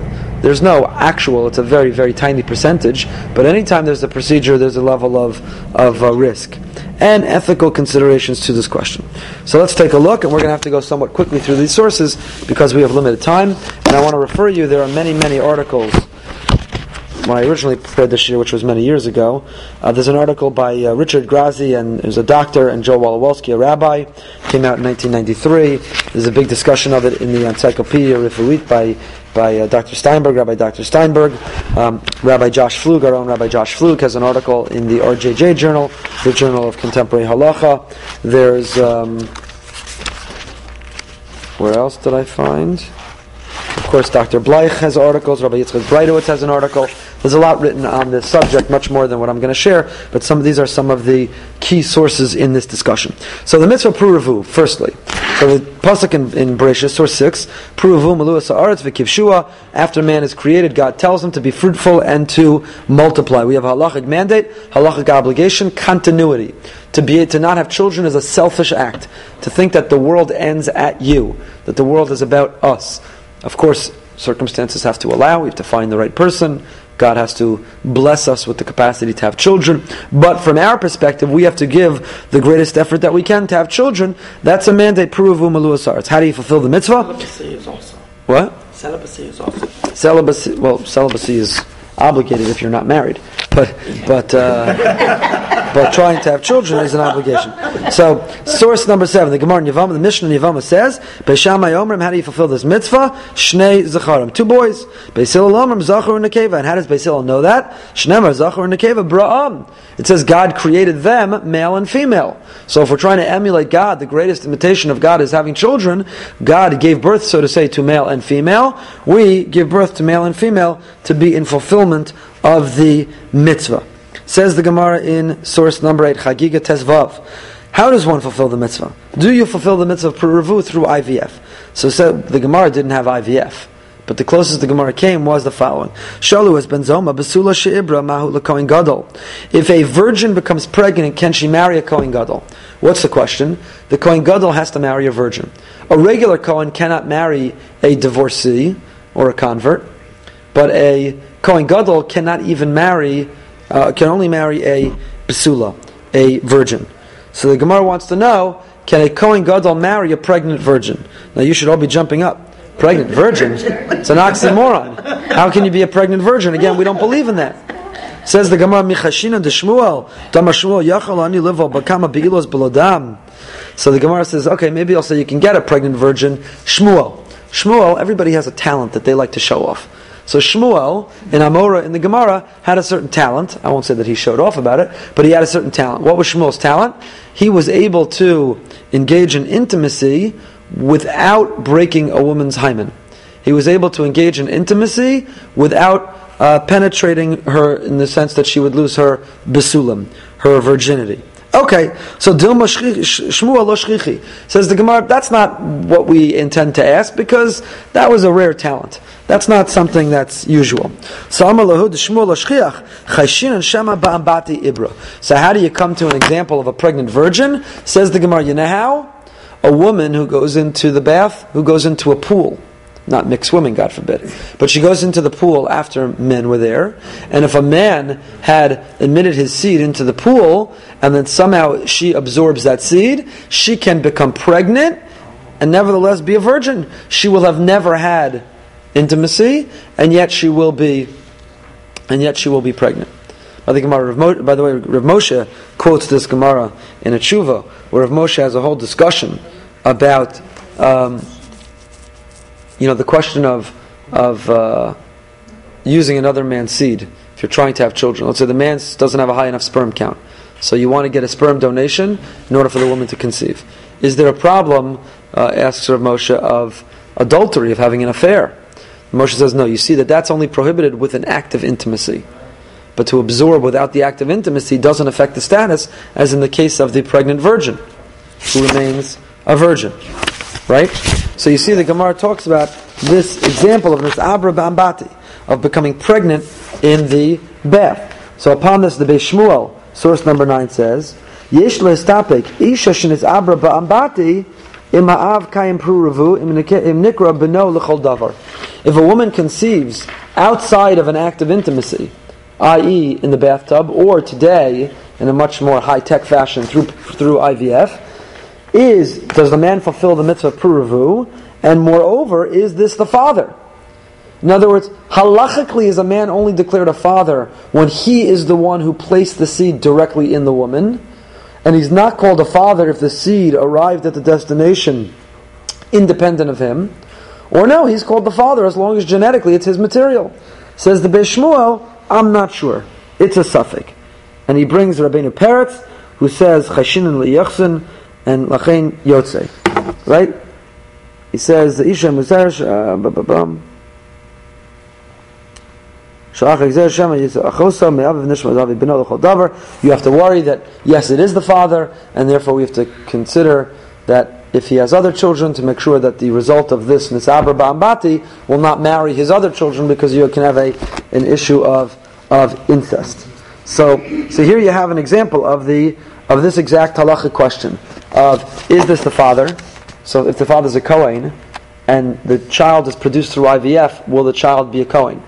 there's no actual, it's a very, very tiny percentage, but anytime there's a procedure, there's a level of, of uh, risk and ethical considerations to this question. So let's take a look, and we're going to have to go somewhat quickly through these sources because we have limited time. And I want to refer you, there are many, many articles. When I originally prepared this year, which was many years ago, uh, there's an article by uh, Richard Grazi, and there's a doctor, and Joe Wolowelsky, a rabbi. Came out in 1993. There's a big discussion of it in the Encyclopedia Refuit by by uh, Dr. Steinberg, Rabbi Dr. Steinberg. Um, Rabbi Josh Flug, our own Rabbi Josh Flug, has an article in the RJJ Journal, the Journal of Contemporary Halacha. There's, um, where else did I find? Of course, Dr. Bleich has articles. Rabbi Yitzchak Breitowitz has an article. There's a lot written on this subject, much more than what I'm going to share, but some of these are some of the key sources in this discussion. So the mitzvah pruvu, firstly. So the pasuk in, in Bereshit, source six, pruvu maluas haaretz v'kivshua. After man is created, God tells him to be fruitful and to multiply. We have a halachic mandate, halachic obligation, continuity. To be to not have children is a selfish act. To think that the world ends at you, that the world is about us. Of course, circumstances have to allow. We have to find the right person. God has to bless us with the capacity to have children. But from our perspective, we have to give the greatest effort that we can to have children. That's a mandate, Puruvu Maluasarts. How do you fulfill the mitzvah? Celibacy is also. What? Celibacy is also. Celibacy, well, celibacy is obligated if you're not married. But, but, uh, but trying to have children is an obligation. So, source number seven, the Gemara Yavama, the Mishnah Yavama says, Beis Shammai Omrim, how do you fulfill this mitzvah? Shnei Zacharim, two boys. Beis Hillel Omrim, Zachar and Nekeva. And how does Beis Hillel know that? Shnemar, Zachar and Nekeva, Bra'am. It says God created them, male and female. So if we're trying to emulate God, the greatest imitation of God is having children. God gave birth, so to say, to male and female. We give birth to male and female to be in fulfillment of the mitzvah. Says the Gemara in source number 8, Chagiga Tes Vav. How does one fulfill the mitzvah? Do you fulfill the mitzvah of through IVF? So the Gemara didn't have IVF. But the closest the Gemara came was the following: Shalu has Ben Zoma basula sheibra mahu lekohen gadol. If a virgin becomes pregnant, can she marry a kohen gadol? What's the question? The kohen gadol has to marry a virgin. A regular kohen cannot marry a divorcee or a convert, but a kohen gadol cannot even marry uh, can only marry a basula, a virgin. So the Gemara wants to know, can a Kohen Gadol marry a pregnant virgin? Now you should all be jumping up. Pregnant virgin? It's an oxymoron. How can you be a pregnant virgin? Again, we don't believe in that. Says the Gemara, Michashina de Shmuel, Dama Shmuel Yachal Ani Livo Bakama Beilos Belodam. So the Gemara says, okay, maybe also you can get a pregnant virgin, Shmuel. Shmuel, everybody has a talent that they like to show off. So Shmuel in Amora in the Gemara had a certain talent. I won't say that he showed off about it, but he had a certain talent. What was Shmuel's talent? He was able to engage in intimacy without breaking a woman's hymen. He was able to engage in intimacy without uh, penetrating her in the sense that she would lose her bisulam, her virginity. Okay, so Dilma Shmuel lo shchichi says the Gemara. That's not what we intend to ask because that was a rare talent. That's not something that's usual. So So how do you come to an example of a pregnant virgin? Says the Gemara, you know how? A woman who goes into the bath, who goes into a pool. Not mixed women, God forbid. But she goes into the pool after men were there. And if a man had admitted his seed into the pool, and then somehow she absorbs that seed, she can become pregnant and nevertheless be a virgin. She will have never had intimacy, and yet she will be, and yet she will be pregnant. By the Gemara, by the way, Rav Moshe quotes this Gemara in a tshuva, where Rav Moshe has a whole discussion about, um, you know, the question of of uh, using another man's seed if you're trying to have children. Let's say the man doesn't have a high enough sperm count, so you want to get a sperm donation in order for the woman to conceive. Is there a problem? Uh, asks Rav Moshe of adultery of having an affair. Moshe says, no, you see that that's only prohibited with an act of intimacy. But to absorb without the act of intimacy doesn't affect the status, as in the case of the pregnant virgin, who remains a virgin. Right? So you see the Gemara talks about this example of this Abra Bambati, of becoming pregnant in the bath. So upon this, the Beis Shmuel, source number 9 says, Yesh lehistapek, isha shenis Abra Bambati, im ha'av kayim pruravu, im nikra beno l'chol davar. If a woman conceives outside of an act of intimacy, i.e., in the bathtub, or today in a much more high tech fashion through, through IVF, is does the man fulfill the mitzvah puravu? And moreover, is this the father? In other words, halachically is a man only declared a father when he is the one who placed the seed directly in the woman, and he's not called a father if the seed arrived at the destination independent of him. Or no, he's called the father as long as genetically it's his material. Says the Beis Shmuel, I'm not sure. It's a safek. And he brings Rabbeinu Peretz, who says Chashin and Liyachsin and Lachain Yotze. Right? He says the Isha Musash uh, you have to worry that yes, it is the father, and therefore we have to consider that if he has other children, to make sure that the result of this Nisabra Ba'ambati will not marry his other children because you can have a, an issue of, of incest. So, so here you have an example of the of this exact halachic question of is this the father? So if the father is a Kohen and the child is produced through IVF, will the child be a Kohen?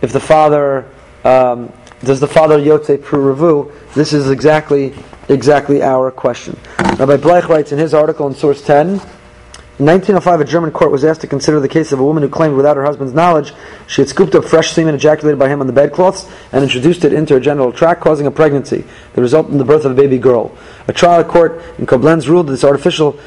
If the father um, does the father Yotze Pru This is exactly exactly our question. Rabbi Bleich writes in his article in source 10, In 1905, a German court was asked to consider the case of a woman who claimed without her husband's knowledge she had scooped up fresh semen ejaculated by him on the bedcloths and introduced it into her genital tract, causing a pregnancy that resulted in the birth of a baby girl. A trial court in Koblenz ruled that this artificial,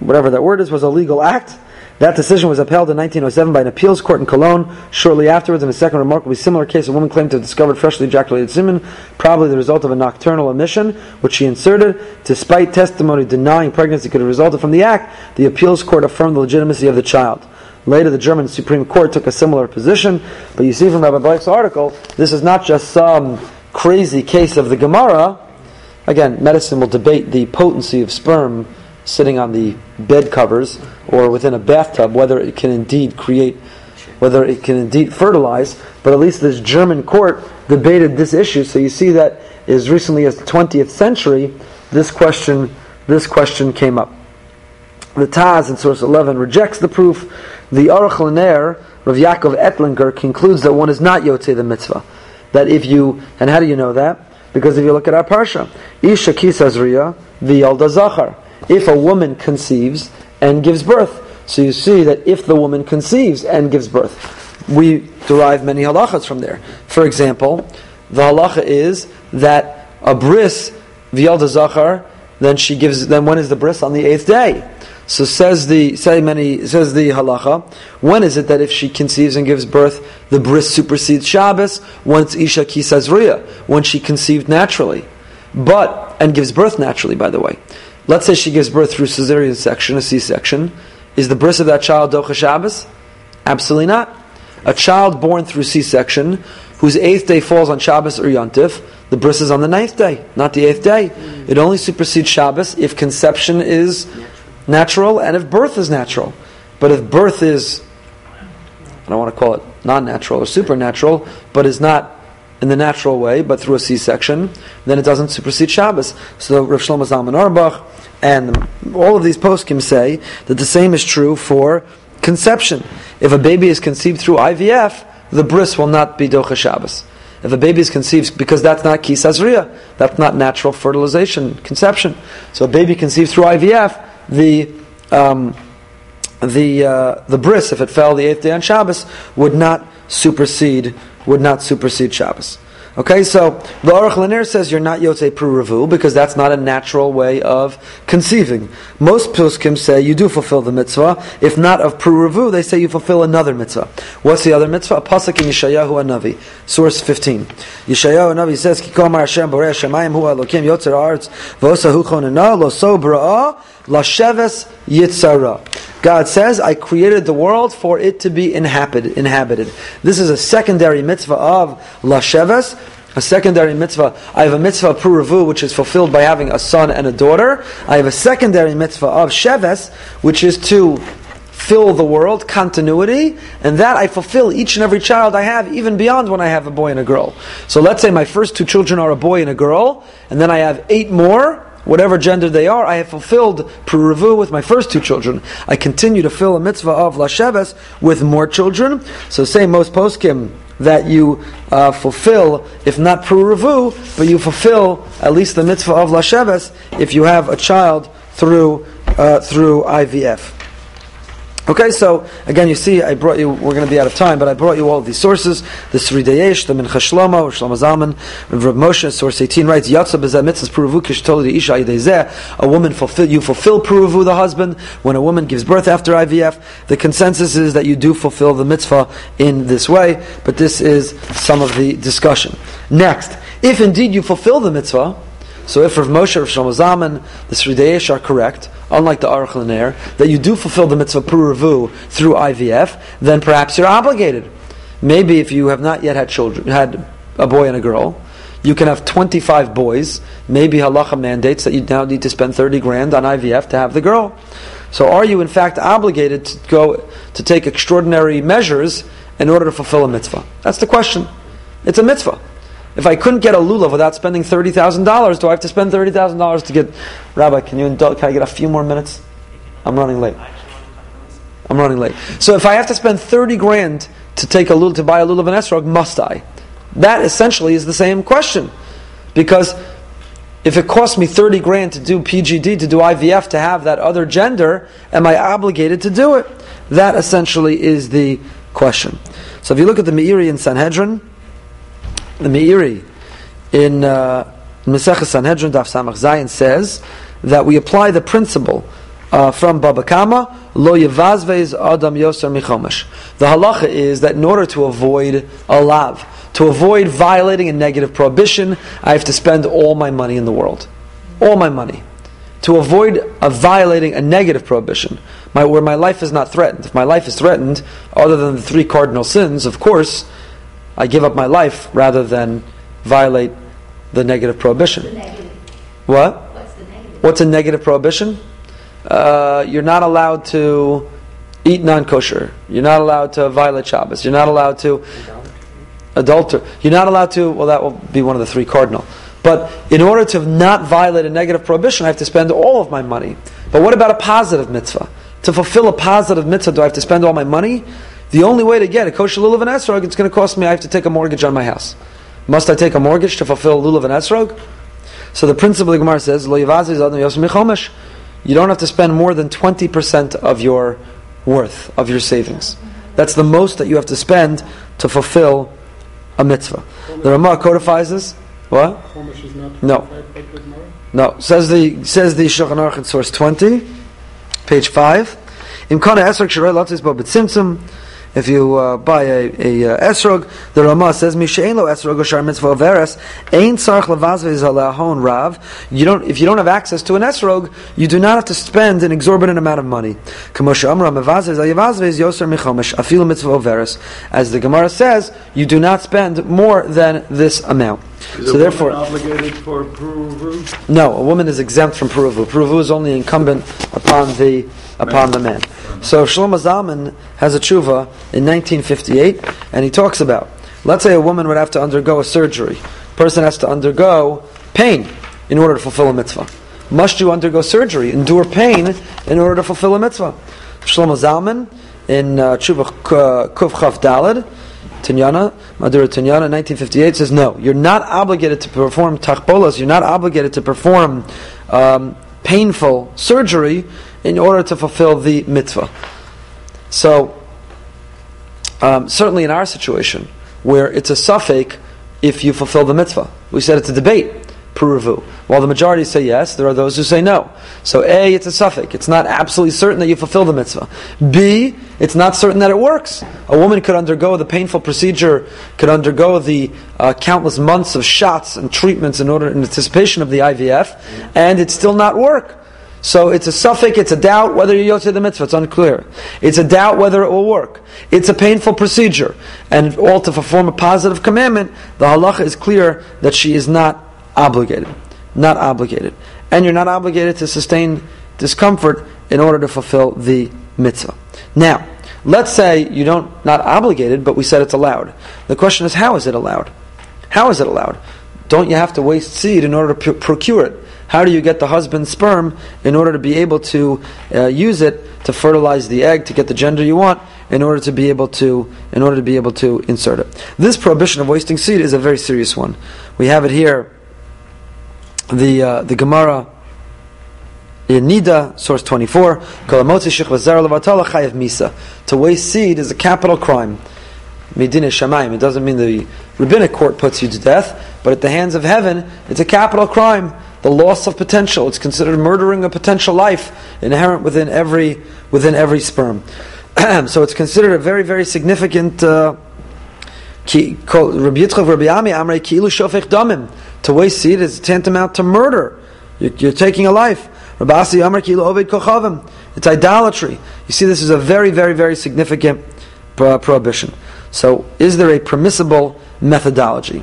whatever that word is, was a legal act. That decision was upheld in 1907 by an appeals court in Cologne. Shortly afterwards, in a second remarkably similar case, a woman claimed to have discovered freshly ejaculated semen, probably the result of a nocturnal emission, which she inserted. Despite testimony denying pregnancy could have resulted from the act, the appeals court affirmed the legitimacy of the child. Later, the German Supreme Court took a similar position, but you see from Rabbi Bleich's article, this is not just some crazy case of the Gemara. Again, medicine will debate the potency of sperm sitting on the bed covers or within a bathtub, whether it can indeed create, whether it can indeed fertilize. But at least this German court debated this issue. So you see that as recently as the 20th century, this question, this question came up. The Taz in source 11 rejects the proof. The Aruch LaNer, Rav Yaakov Ettlinger, concludes that one is not Yotze the mitzvah. That if you, and how do you know that? Because if you look at our Parsha, Isha Kisazriya, V'yalda Zachar. If a woman conceives and gives birth. So you see that if the woman conceives and gives birth, we derive many halachas from there. For example, the halacha is that a bris, V'yalda Zachar, then she gives, then when is the bris? On the eighth day. So says the say many says the halacha. When is it that if she conceives and gives birth, the bris supersedes Shabbos? Once isha kisazriya, when she conceived naturally, but and gives birth naturally. By the way, let's say she gives birth through cesarean section, a C-section. Is the bris of that child docha Shabbos? Absolutely not. A child born through C-section, whose eighth day falls on Shabbos or Yontif, the bris is on the ninth day, not the eighth day. It only supersedes Shabbos if conception is natural and if birth is natural. But if birth is, I don't want to call it non natural or supernatural, but is not in the natural way, but through a C section, then it doesn't supersede Shabbos. So Rav Shlomo Zalman Auerbach and all of these poskim say that the same is true for conception. If a baby is conceived through IVF, the bris will not be Docha Shabbos. If a baby is conceived, because that's not kisazriya, that's not natural fertilization, conception. So a baby conceived through IVF, the um, the uh, the bris, if it fell the eighth day on Shabbos, would not supersede would not supersede Shabbos. Okay, so the Aruch LaNer says you're not Yotze Pruruvu because that's not a natural way of conceiving. Most poskim say you do fulfill the mitzvah. If not of Pruruvu, they say you fulfill another mitzvah. What's the other mitzvah? A pasuk in Yeshayahu Anavi, source 15. Yeshayahu Anavi says, Kikomar Hashem Borei Shemayim Hu Elokim Yotzer Arts Vosa Hu Chonena Lo So Lasheves Yitzara. God says, I created the world for it to be inhabited. inhabited. This is a secondary mitzvah of Lasheves, a secondary mitzvah. I have a mitzvah of Puravu, which is fulfilled by having a son and a daughter. I have a secondary mitzvah of Sheves, which is to fill the world, continuity, and that I fulfill each and every child I have, even beyond when I have a boy and a girl. So let's say my first two children are a boy and a girl, and then I have eight more, whatever gender they are, I have fulfilled Puravu with my first two children. I continue to fill a mitzvah of Lasheves with more children. So say most poskim that you uh, fulfill, if not Puravu, but you fulfill at least the mitzvah of Lasheves if you have a child through, uh, through IVF. Okay, so again, you see, I brought you. We're going to be out of time, but I brought you all these sources: the Sridei Eish, the Mincha Shlomo, Shlomo Zalman, Rav Moshe. Source 18 writes: Yatsa b'zeh mitzvahs pruvu kishtoli isha. A woman fulfill you fulfill pruvu the husband when a woman gives birth after IVF. The consensus is that you do fulfill the mitzvah in this way, but this is some of the discussion. Next, if indeed you fulfill the mitzvah. So if Rav Moshe, Rav Shlomo Zalman, the Sridei Eish are correct, unlike the Aruch LaNer, that you do fulfill the mitzvah Puravu through IVF, then perhaps you're obligated. Maybe if you have not yet had children, had a boy and a girl, you can have 25 boys. Maybe halacha mandates that you now need to spend 30 grand on IVF to have the girl. So are you in fact obligated to go to take extraordinary measures in order to fulfill a mitzvah? That's the question. It's a mitzvah. If I couldn't get a lulav without spending thirty thousand dollars, do I have to spend thirty thousand dollars to get? Rabbi, can you indulge? Can I get a few more minutes? I'm running late. I'm running late. So if I have to spend thirty grand to take a lulav to buy a lulav and esrog, must I? That essentially is the same question, because if it costs me 30 grand to do PGD, to do IVF, to have that other gender, am I obligated to do it? That essentially is the question. So if you look at the Meiri in Sanhedrin, the Meiri in uh, Sanhedrin Daf Samach Zayin says that we apply the principle uh, from Baba Kama, lo yevazvez adam yoser michomesh. The halacha is that in order to avoid a lav, to avoid violating a negative prohibition, I have to spend all my money in the world. All my money. To avoid a violating a negative prohibition, my, where my life is not threatened. If my life is threatened, other than the three cardinal sins, of course, I give up my life rather than violate the negative prohibition. Negative. What? What's the negative? What's a negative prohibition? Uh, you're not allowed to eat non-kosher. You're not allowed to violate Shabbos. You're not allowed to adulter. You're not allowed to. Well, that will be one of the three cardinal. But in order to not violate a negative prohibition, I have to spend all of my money. But what about a positive mitzvah? To fulfill a positive mitzvah, do I have to spend all my money? The only way to get a kosher lulav and esrog, it's going to cost me. I have to take a mortgage on my house. Must I take a mortgage to fulfill lulav and esrog? So the principle of the Gemara says, Lo yivazi zadam yosem michomesh. You don't have to spend more than 20% of your worth, of your savings. That's the most that you have to spend to fulfill a mitzvah. The Ramah codifies this. What? Chumash is not No. qualified by the Gemara? No. Says the says the Shulchan Aruch in source 20, page 5. Im kana esrog shiroi latzis bo b'tzimtzum. If you uh, buy a, a uh, esrog, the Rama says, "Mishein lo esrog oshar mitzvah averes ein levazvez alahon rav." You don't, if you don't have access to an esrog, you do not have to spend an exorbitant amount of money. Kamosha amra mevazvez alyavazvez yoser michomesh afilu mitzvah averes. As the Gemara says, you do not spend more than this amount. Is so therefore, obligated for Puruvu? no, a woman is exempt from Puruvu. Puruvu is only incumbent upon the upon the man. So Shlomo Zalman has a tshuva in 1958, and he talks about, let's say a woman would have to undergo a surgery. Person has to undergo pain in order to fulfill a mitzvah. Must you undergo surgery, endure pain in order to fulfill a mitzvah? Shlomo Zalman in uh, tshuva Kuf Chaf Dalad, Tinyana, Madura Tinyana, 1958 says no. You're not obligated to perform tachbolas. You're not obligated to perform um, painful surgery in order to fulfill the mitzvah. So, um, certainly in our situation, where it's a safek if you fulfill the mitzvah, we said it's a debate. Puruvu. While the majority say yes, there are those who say no. So A, it's a safek. It's not absolutely certain that you fulfill the mitzvah. B, it's not certain that it works. A woman could undergo the painful procedure, could undergo the uh, countless months of shots and treatments in order in anticipation of the IVF, and it still not work. So it's a safek, it's a doubt whether you yotze the mitzvah, it's unclear. It's a doubt whether it will work. It's a painful procedure. And all to perform a positive commandment, the halacha is clear that she is not obligated. Not obligated. And you're not obligated to sustain discomfort in order to fulfill the mitzvah. Now, let's say you don't not obligated, but we said it's allowed. The question is how is it allowed? How is it allowed? Don't you have to waste seed in order to procure it? How do you get the husband's sperm in order to be able to uh, use it to fertilize the egg to get the gender you want in order to be able to in order to be able to insert it? This prohibition of wasting seed is a very serious one. We have it here. The uh, the Gemara in Nida, source 24, "Kolamotzi shechva zera levatala chayav misa." To waste seed is a capital crime. Medina Shamayim. It doesn't mean the rabbinic court puts you to death, but at the hands of heaven, it's a capital crime. The loss of potential. It's considered murdering a potential life inherent within every within every sperm. so it's considered a very very significant. Uh, To waste seed is tantamount to murder. You're, you're taking a life. It's idolatry. You see, this is a very very very significant pro- prohibition. So, is there a permissible methodology?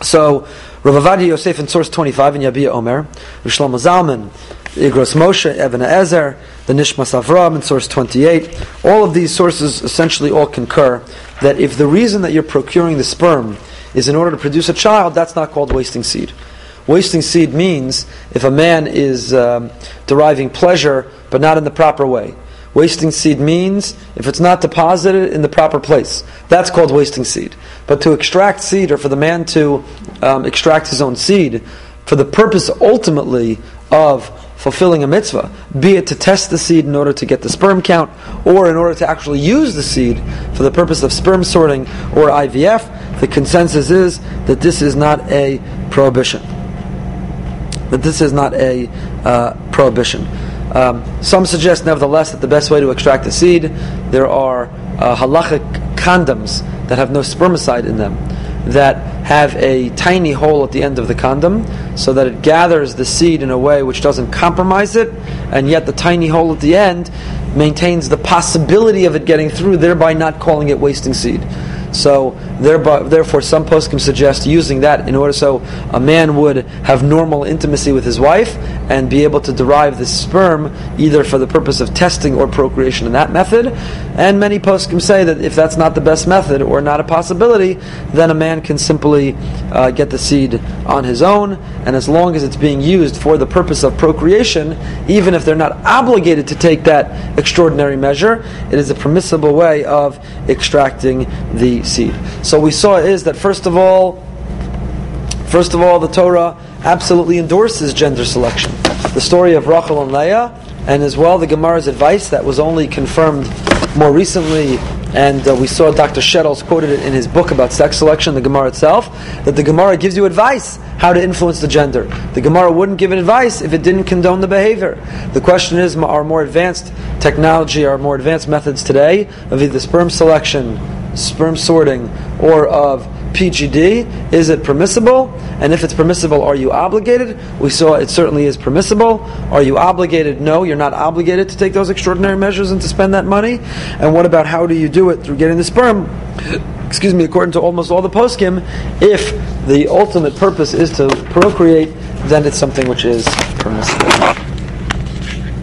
So, Rav Ovadia Yosef in source 25 in Yabia Omer, Rav Shlomo Zalman, Igros Moshe, Evan Ezer, the Nishmas Avram in source 28, all of these sources essentially all concur that if the reason that you're procuring the sperm is in order to produce a child, that's not called wasting seed. Wasting seed means if a man is um, deriving pleasure but not in the proper way. Wasting seed means if it's not deposited in the proper place. That's called wasting seed. But to extract seed, or for the man to um, extract his own seed, for the purpose ultimately of fulfilling a mitzvah, be it to test the seed in order to get the sperm count, or in order to actually use the seed for the purpose of sperm sorting or IVF, the consensus is that this is not a prohibition. That this is not a uh, prohibition. Um, some suggest, nevertheless, that the best way to extract the seed, there are uh, halachic condoms that have no spermicide in them that have a tiny hole at the end of the condom so that it gathers the seed in a way which doesn't compromise it, and yet the tiny hole at the end maintains the possibility of it getting through, thereby not calling it wasting seed. So thereby, therefore, some poskim suggest using that in order so a man would have normal intimacy with his wife and be able to derive the sperm either for the purpose of testing or procreation in that method. And many poskim say that if that's not the best method or not a possibility, then a man can simply uh, get the seed on his own. And as long as it's being used for the purpose of procreation, even if they're not obligated to take that extraordinary measure, it is a permissible way of extracting the seed. So we saw is that first of all, first of all, the Torah absolutely endorses gender selection. The story of Rachel and Leah, and as well the Gemara's advice that was only confirmed more recently, and uh, we saw Dr. Shettles quoted it in his book about sex selection, the Gemara itself, that the Gemara gives you advice how to influence the gender. The Gemara wouldn't give advice if it didn't condone the behavior. The question is, are more advanced technology, are more advanced methods today of either sperm selection, sperm sorting, or of PGD, is it permissible? And if it's permissible, are you obligated? We saw it certainly is permissible. Are you obligated? No, you're not obligated to take those extraordinary measures and to spend that money. And what about how do you do it through getting the sperm? Excuse me, according to almost all the poskim, if the ultimate purpose is to procreate, then it's something which is permissible.